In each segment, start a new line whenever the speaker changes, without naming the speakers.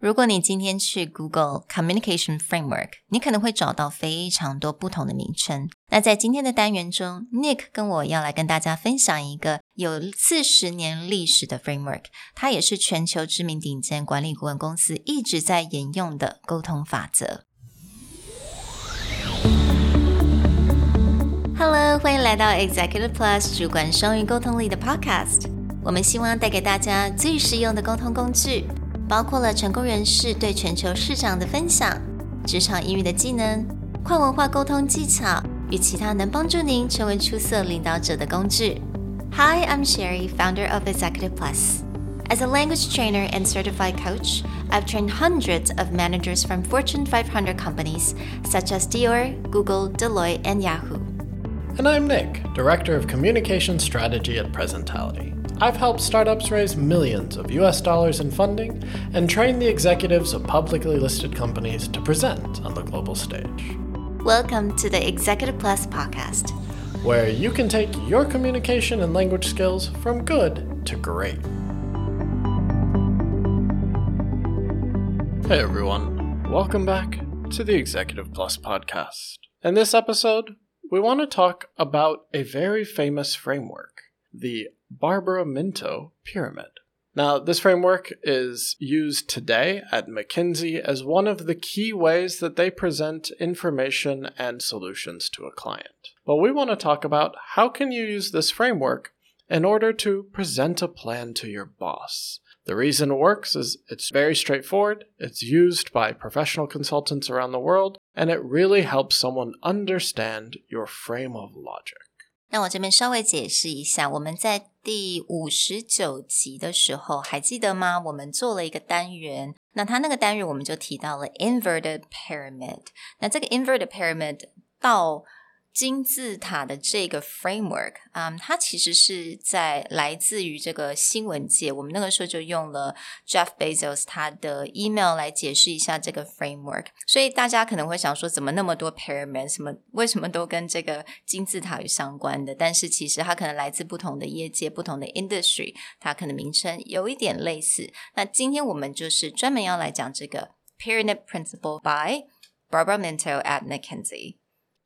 如果你今天去 Google Communication Framework，你可能会找到非常多不同的名称。那在今天的单元中，Nick 跟我要来跟大家分享一个有四十年历史的 framework，它也是全球知名顶尖管理顾问公司一直在沿用的沟通法则。Hello，欢迎来到 Executive Plus 主管双语沟通力的 Podcast。我们希望带给大家最实用的沟通工具。包括了成功人士对全球市场的分享、职场英语的技能、跨文化沟通技巧与其他能帮助您成为出色领导者的工具。Hi, I'm Sherry, founder of Executive Plus. As a language trainer and certified coach, I've trained hundreds of managers from Fortune 500 companies such as Dior, Google, Deloitte, and Yahoo.
And I'm Nick, Director of Communication Strategy at Presentality. I've helped startups raise millions of US dollars in funding and train the executives of publicly listed companies to present on the global stage.
Welcome to the Executive Plus podcast,
where you can take your communication and language skills from good to great. Hey everyone, welcome back to the Executive Plus podcast. In this episode, we want to talk about a very famous framework, the Barbara Minto pyramid. Now, this framework is used today at McKinsey as one of the key ways that they present information and solutions to a client. But we want to talk about how can you use this framework in order to present a plan to your boss. The reason it works is it's very straightforward, it's used by professional consultants around the world, and it really helps someone understand your frame of logic.
那我这边稍微解释一下，我们在第五十九集的时候还记得吗？我们做了一个单元，那它那个单元我们就提到了 inverted pyramid。那这个 inverted pyramid 到金字塔的这个 framework，嗯，它其实是在来自于这个新闻界。我们那个时候就用了 Jeff Bezos 他的 email 来解释一下这个 framework。所以大家可能会想说，怎么那么多 pyramid，什么为什么都跟这个金字塔有相关的？但是其实它可能来自不同的业界、不同的 industry，它可能名称有一点类似。那今天我们就是专门要来讲这个 pyramid principle by Barbara Minto at McKinsey。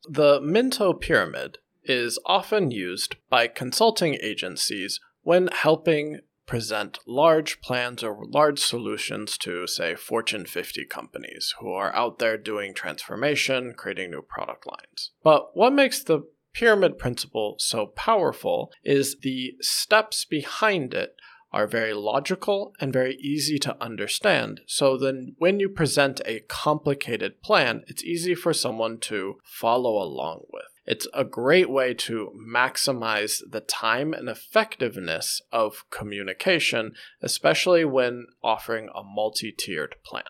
The Minto Pyramid is often used by consulting agencies when helping present large plans or large solutions to, say, Fortune 50 companies who are out there doing transformation, creating new product lines. But what makes the pyramid principle so powerful is the steps behind it are very logical and very easy to understand. So then, when you present a complicated plan, it's easy for someone to follow along with. It's a great way to maximize the time and effectiveness of communication, especially when offering a multi tiered plan.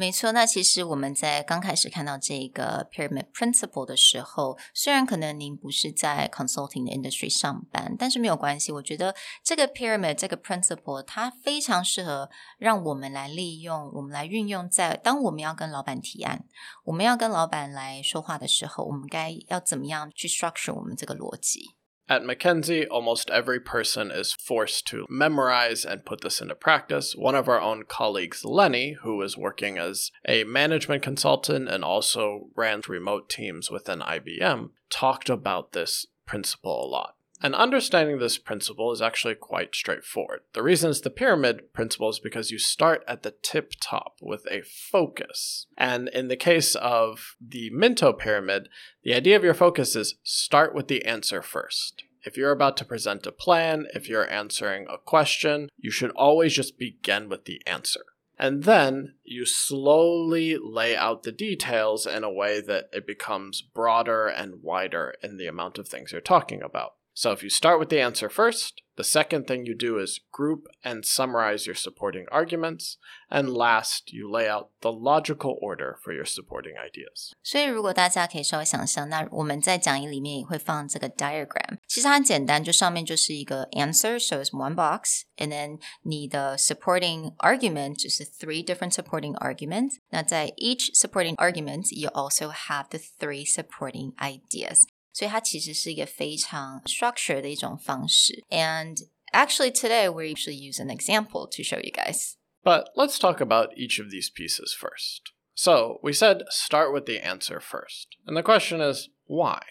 没错，那其实我们在刚开始看到这个 pyramid principle 的时候，虽然可能您不是在 consulting 的 industry 上班，但是没有关系。我觉得这个 pyramid 这个 principle 它非常适合让我们来利用，我们来运用在当我们要跟老板提案，我们要跟老板来说话的时候，我们该要怎么样去 structure 我们这个逻辑。
At McKinsey, almost every person is forced to memorize and put this into practice. One of our own colleagues, Lenny, who is working as a management consultant and also ran remote teams within IBM, talked about this principle a lot. And understanding this principle is actually quite straightforward. The reason it's the pyramid principle is because you start at the tip top with a focus. And in the case of the Minto pyramid, the idea of your focus is start with the answer first. If you're about to present a plan, if you're answering a question, you should always just begin with the answer. And then you slowly lay out the details in a way that it becomes broader and wider in the amount of things you're talking about. So if you start with the answer first, the second thing you do is group and summarize your supporting arguments, and last, you lay out the logical order for your supporting ideas.
所以，如果大家可以稍微想象，那我们在讲义里面也会放这个 diagram。其实它很简单，就上面就是一个 answer，so it's one box，and then 你的 supporting argument 就是 three different supporting arguments。那在 each supporting argument, you also have the three supporting ideas。 所以它其实是一个非常 structure 的一种方式。And actually today we actually use an example to show you guys.
But let's talk about each of these pieces first. So, we said start with the answer first. And the question is, why?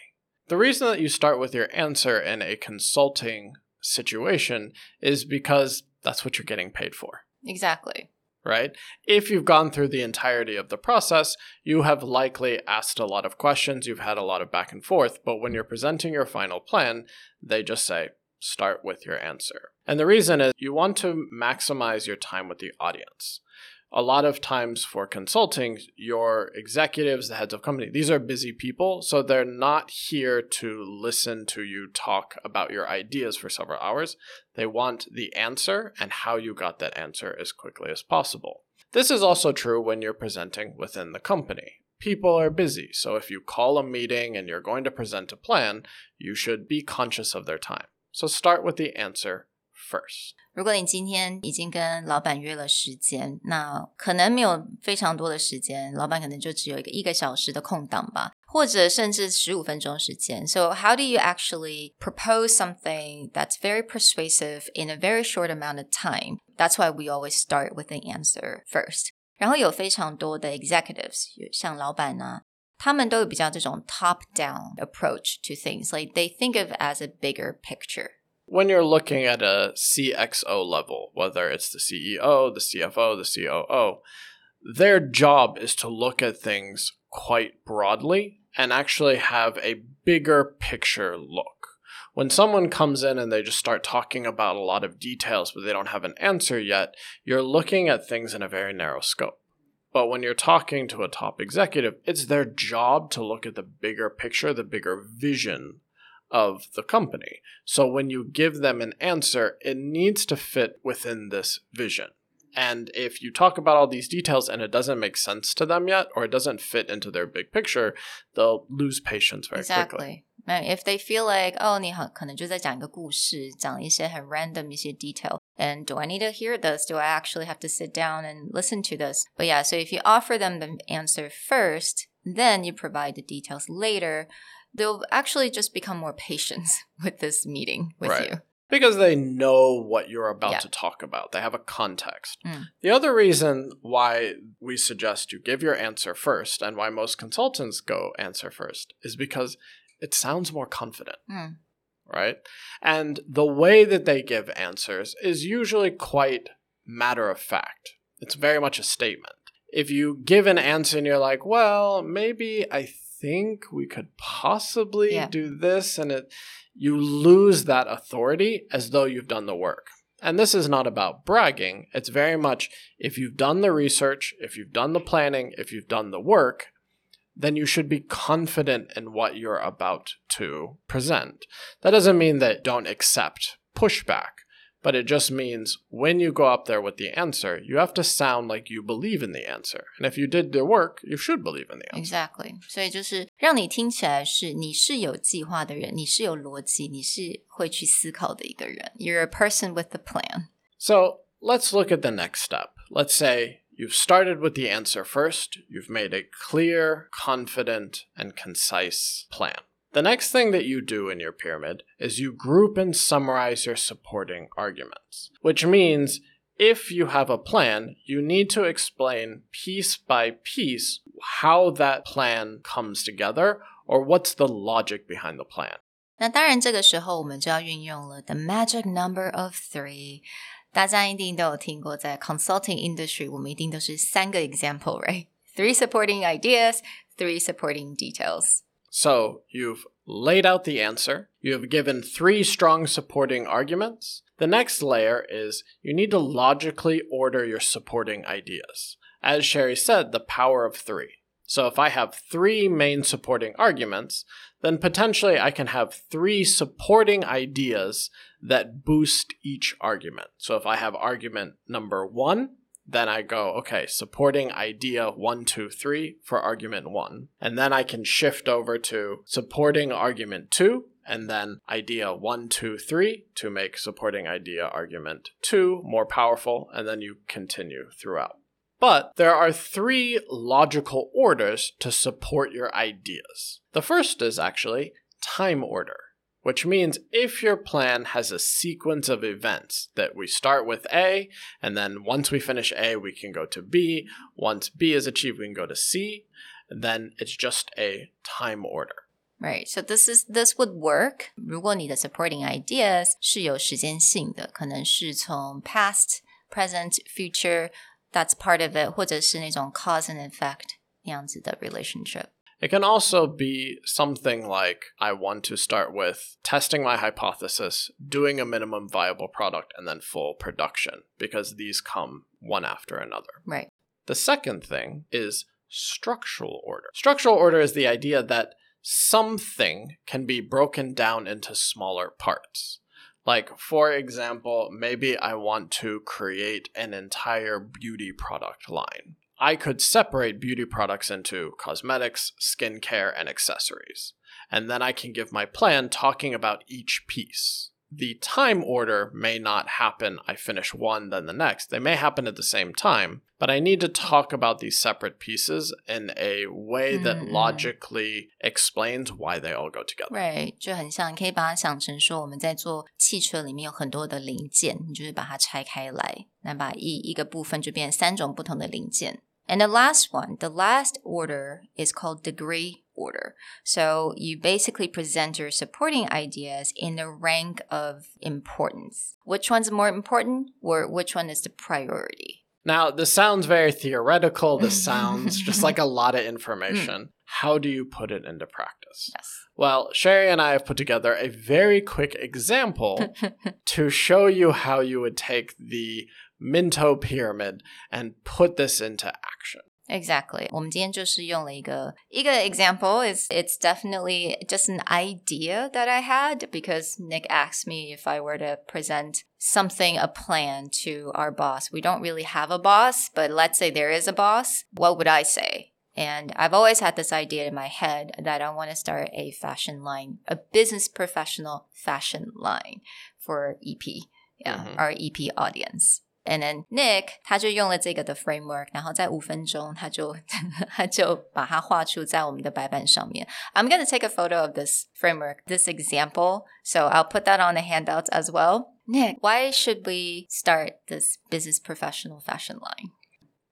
The reason that you start with your answer in a consulting situation is because that's what you're getting paid for.
Exactly.
Right? If you've gone through the entirety of the process, you have likely asked a lot of questions, you've had a lot of back and forth, but when you're presenting your final plan, they just say, start with your answer. And the reason is you want to maximize your time with the audience a lot of times for consulting, your executives, the heads of company, these are busy people. So they're not here to listen to you talk about your ideas for several hours. They want the answer and how you got that answer as quickly as possible. This is also true when you're presenting within the company. People are busy, so if you call a meeting and you're going to present a plan, you should be conscious of their time. So start with the answer first.
如果你今天已经跟老板约了时间，那可能没有非常多的时间，老板可能就只有一个一个小时的空档吧，或者甚至十五分钟时间。So how do you actually propose something that's very persuasive in a very short amount of time? That's why we always start with an answer first. 然后有非常多的 executives，像老板啊，他们都有比较这种 top down approach to things. Like they think of as a bigger picture
when you're looking at a CXO level, whether it's the CEO, the CFO, the COO, their job is to look at things quite broadly and actually have a bigger picture look. When someone comes in and they just start talking about a lot of details, but they don't have an answer yet, you're looking at things in a very narrow scope. But when you're talking to a top executive, it's their job to look at the bigger picture, the bigger vision of the company. So when you give them an answer, it needs to fit within this vision. And if you talk about all these details and it doesn't make sense to them yet, or it doesn't fit into their big picture, they'll lose patience very
exactly.
quickly.
If they feel like, oh, 你很可能就在讲一个故事，讲一些很 random 一些 detail, and do I need to hear this? Do I actually have to sit down and listen to this? But yeah, so if you offer them the answer first, then you provide the details later, they'll actually just become more patient with this meeting with right. you.
Because they know what you're about yeah. to talk about. They have a context. Mm. The other reason why we suggest you give your answer first and why most consultants go answer first is because it sounds more confident. Mm. Right? And the way that they give answers is usually quite matter of fact. It's very much a statement. If you give an answer and you're like, well, maybe I think we could possibly yeah. do this and it you lose that authority as though you've done the work. And this is not about bragging. It's very much if you've done the research if you've done the planning if you've done the work then you should be confident in what you're about to present. That doesn't mean that don't accept pushback but it just means when you go up there with the answer, you have to sound like you believe in the answer. And if you did the work, you should believe in the answer.
Exactly. 所以就是让你听起来是你是有计划的人，你是有逻辑，你是会去思考的一个人。You're a person with a plan.
So let's look at the next step. Let's say You've started with the answer first. You've made a clear, confident, and concise plan. The next thing that you do in your pyramid is you group and summarize your supporting arguments, which means if you have a plan, you need to explain piece by piece how that plan comes together or what's the logic behind the plan.
那当然，这个时候我们就要运用了 the magic number of three。大家一定都有听过，在 consulting industry，我们一定都是三个 example，right？Three supporting ideas, three supporting details.
So you've laid out the answer, you have given three strong supporting arguments. The next layer is you need to logically order your supporting ideas. As Sherry said, the power of three. So if I have three main supporting arguments, then potentially I can have three supporting ideas that boost each argument. So if I have argument number one, then I go, okay, supporting idea one, two, three for argument one. And then I can shift over to supporting argument two, and then idea one, two, three to make supporting idea argument two more powerful, and then you continue throughout. But there are three logical orders to support your ideas. The first is actually time order which means if your plan has a sequence of events that we start with A, and then once we finish A, we can go to B. Once B is achieved, we can go to C. Then it's just a time order.
Right, so this is this would work. 如果你的 supporting ideas 是有时间性的，可能是从 past, present, future that's part of it，或者是那种 cause and effect 那样子的 relationship。
It can also be something like I want to start with testing my hypothesis, doing a minimum viable product, and then full production, because these come one after another.
Right.
The second thing is structural order. Structural order is the idea that something can be broken down into smaller parts. Like, for example, maybe I want to create an entire beauty product line. I could separate beauty products into cosmetics, skincare, and accessories. And then I can give my plan talking about each piece. The time order may not happen, I finish one, then the next. They may happen at the same time, but I need to talk about these separate pieces in a way that
Mm.
logically explains why they all go together.
Right，就很像，你可以把它想成说，我们在做汽车里面有很多的零件，你就是把它拆开来，那把一一个部分就变成三种不同的零件。 And the last one, the last order is called degree order. So you basically present your supporting ideas in the rank of importance. Which one's more important, or which one is the priority?
Now, this sounds very theoretical. This sounds just like a lot of information. Hmm. How do you put it into practice?
Yes.
Well, Sherry and I have put together a very quick example to show you how you would take the Minto pyramid and put this into action.
Exactly. 我们今天就是用了一个一个 example. Is it's definitely just an idea that I had because Nick asked me if I were to present something, a plan to our boss. We don't really have a boss, but let's say there is a boss. What would I say? And I've always had this idea in my head that I want to start a fashion line, a business professional fashion line for EP, yeah,
Mhm.
our EP audience. And then Nick 他就用了这个的 framework，然后在五分钟他就他就把它画出在我们的白板上面。I'm going to take a photo of this framework, this example, so I'll put that on the handouts as well. Nick, why should we start this business professional fashion line?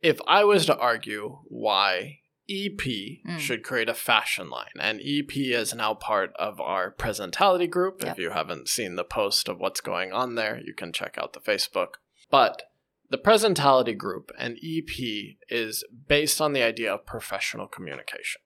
If I was to argue why EP
Mm.
should create a fashion line, and EP is now part of our presentality group.
Yep.
If you haven't seen the post of what's going on there, you can check out the Facebook. but the presentality group and EP is based on the idea of professional communication.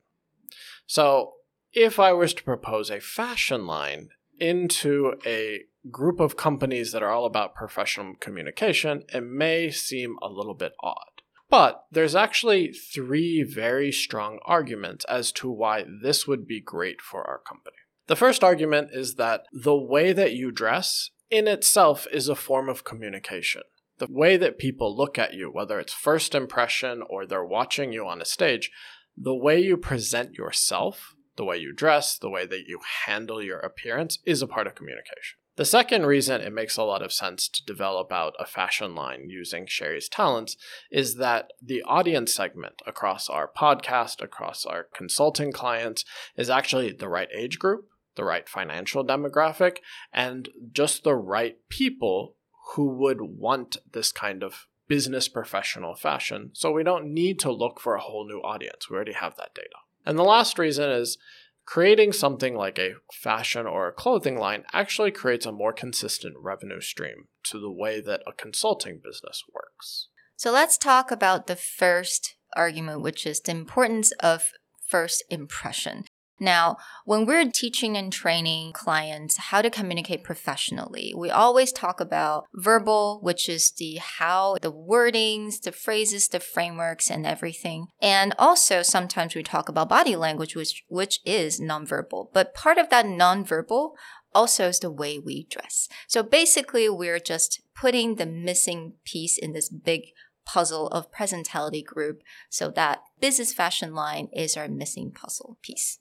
So if I was to propose a fashion line into a group of companies that are all about professional communication, it may seem a little bit odd. But there's actually three very strong arguments as to why this would be great for our company. The first argument is that the way that you dress in itself is a form of communication. The way that people look at you, whether it's first impression or they're watching you on a stage, the way you present yourself, the way you dress, the way that you handle your appearance is a part of communication. The second reason it makes a lot of sense to develop out a fashion line using Sherry's talents is that the audience segment across our podcast, across our consulting clients, is actually the right age group, the right financial demographic, and just the right people who would want this kind of business professional fashion. So we don't need to look for a whole new audience. We already have that data. And the last reason is creating something like a fashion or a clothing line actually creates a more consistent revenue stream to the way that a consulting business works.
So let's talk about the first argument, which is the importance of first impression. Now, when we're teaching and training clients how to communicate professionally, we always talk about verbal, which is the how, the wordings, the phrases, the frameworks, and everything. And also sometimes we talk about body language, which, which is nonverbal. But part of that nonverbal also is the way we dress. So basically, we're just putting the missing piece in this big puzzle of presentality group so that business fashion line is our missing puzzle piece.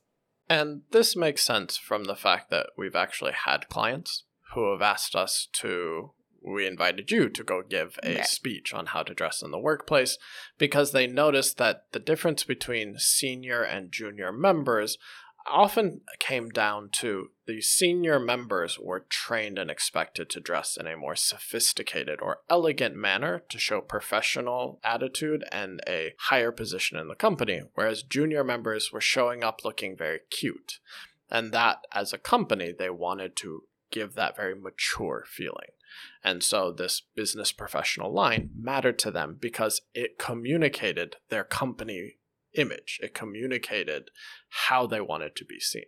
And this makes sense from the fact that we've actually had clients who have asked us to, we invited you to go give a
Right.
speech on how to dress in the workplace because they noticed that the difference between senior and junior members often came down to the senior members were trained and expected to dress in a more sophisticated or elegant manner to show professional attitude and a higher position in the company, whereas junior members were showing up looking very cute. And that, as a company, they wanted to give that very mature feeling. And so this business professional line mattered to them because it communicated their company image. It communicated how they wanted to be seen.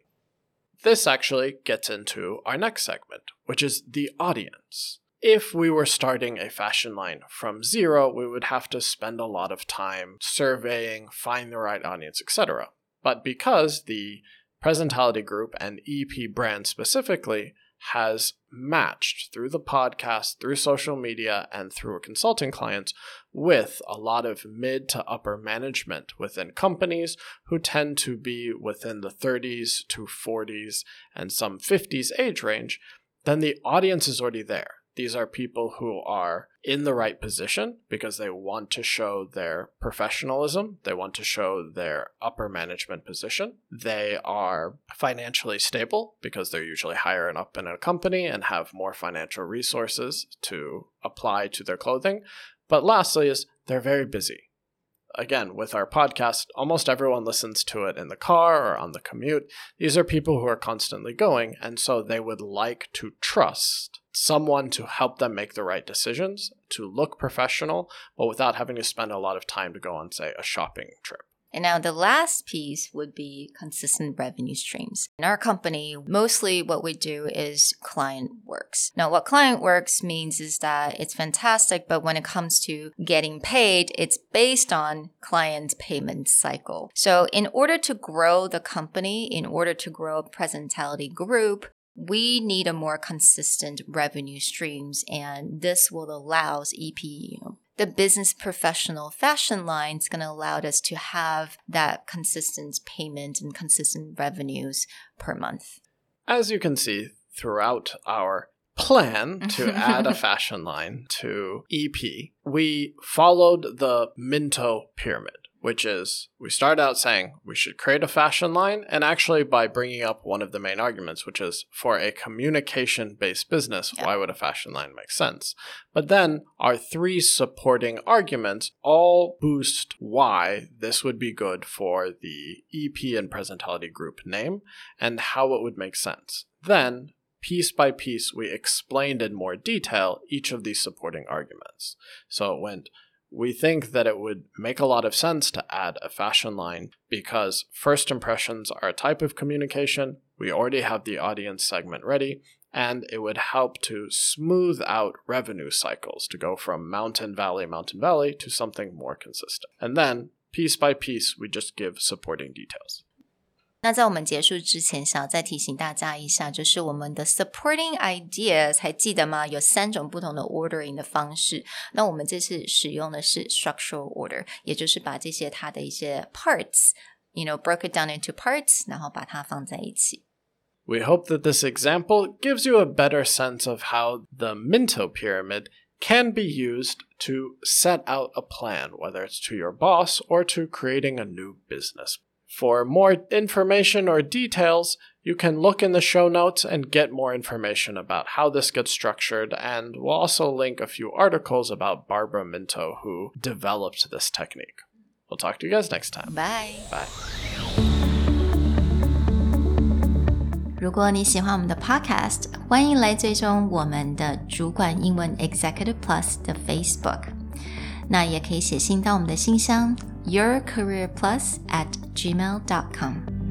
This actually gets into our next segment, which is the audience. If we were starting a fashion line from zero, we would have to spend a lot of time surveying, find the right audience, etc. But because the Presentality Group and EP brand specifically has matched through the podcast, through social media, and through a consulting clients with a lot of mid to upper management within companies who tend to be within the 30s to 40s and some 50s age range, then the audience is already there. These are people who are in the right position because they want to show their professionalism. They want to show their upper management position. They are financially stable because they're usually higher and up in a company and have more financial resources to apply to their clothing. But lastly, is they're very busy again, with our podcast, almost everyone listens to it in the car or on the commute. These are people who are constantly going, and so they would like to trust someone to help them make the right decisions, to look professional, but without having to spend a lot of time to go on, say, a shopping trip.
And now the last piece would be consistent revenue streams. In our company, mostly what we do is client works. Now, what client works means is that it's fantastic, but when it comes to getting paid, it's based on client payment cycle. So in order to grow the company, in order to grow Presentality Group, we need a more consistent revenue streams and this will allow EP you know, the business professional fashion line is going to allow us to have that consistent payment and consistent revenues per month.
As you can see throughout our plan to add a fashion line to EP, we followed the Minto pyramid which is we start out saying we should create a fashion line, and actually by bringing up one of the main arguments, which is for a communication based business, yeah. why would a fashion line make sense? But then our three supporting arguments all boost why this would be good for the EP and Presentality Group name and how it would make sense. Then piece by piece, we explained in more detail each of these supporting arguments. So it went we think that it would make a lot of sense to add a fashion line because first impressions are a type of communication. We already have the audience segment ready, and it would help to smooth out revenue cycles to go from mountain valley, mountain valley to something more consistent. And then, piece by piece, we just give supporting details.
那在我们结束之前，想要再提醒大家一下，就是我们的 supporting ideas 还记得吗？有三种不同的 ordering 的方式。那我们这次使用的是 structural order，也就是把这些它的一些 parts，you know broke it down into parts，然后把它放在一起。
We hope that this example gives you a better sense of how the Minto pyramid can be used to set out a plan, whether it's to your boss or to creating a new business. For more information or details, you can look in the show notes and get more information about how this gets structured, and we'll also link a few articles about Barbara Minto, who developed this technique. We'll talk to you guys next time.
Bye.
Bye.
如果你喜欢我们的 Podcast，欢迎来追踪我们的主管英文 Executive Plus 的 Facebook。那也可以写信到我们的信箱 yourcareerplus at gmail.com.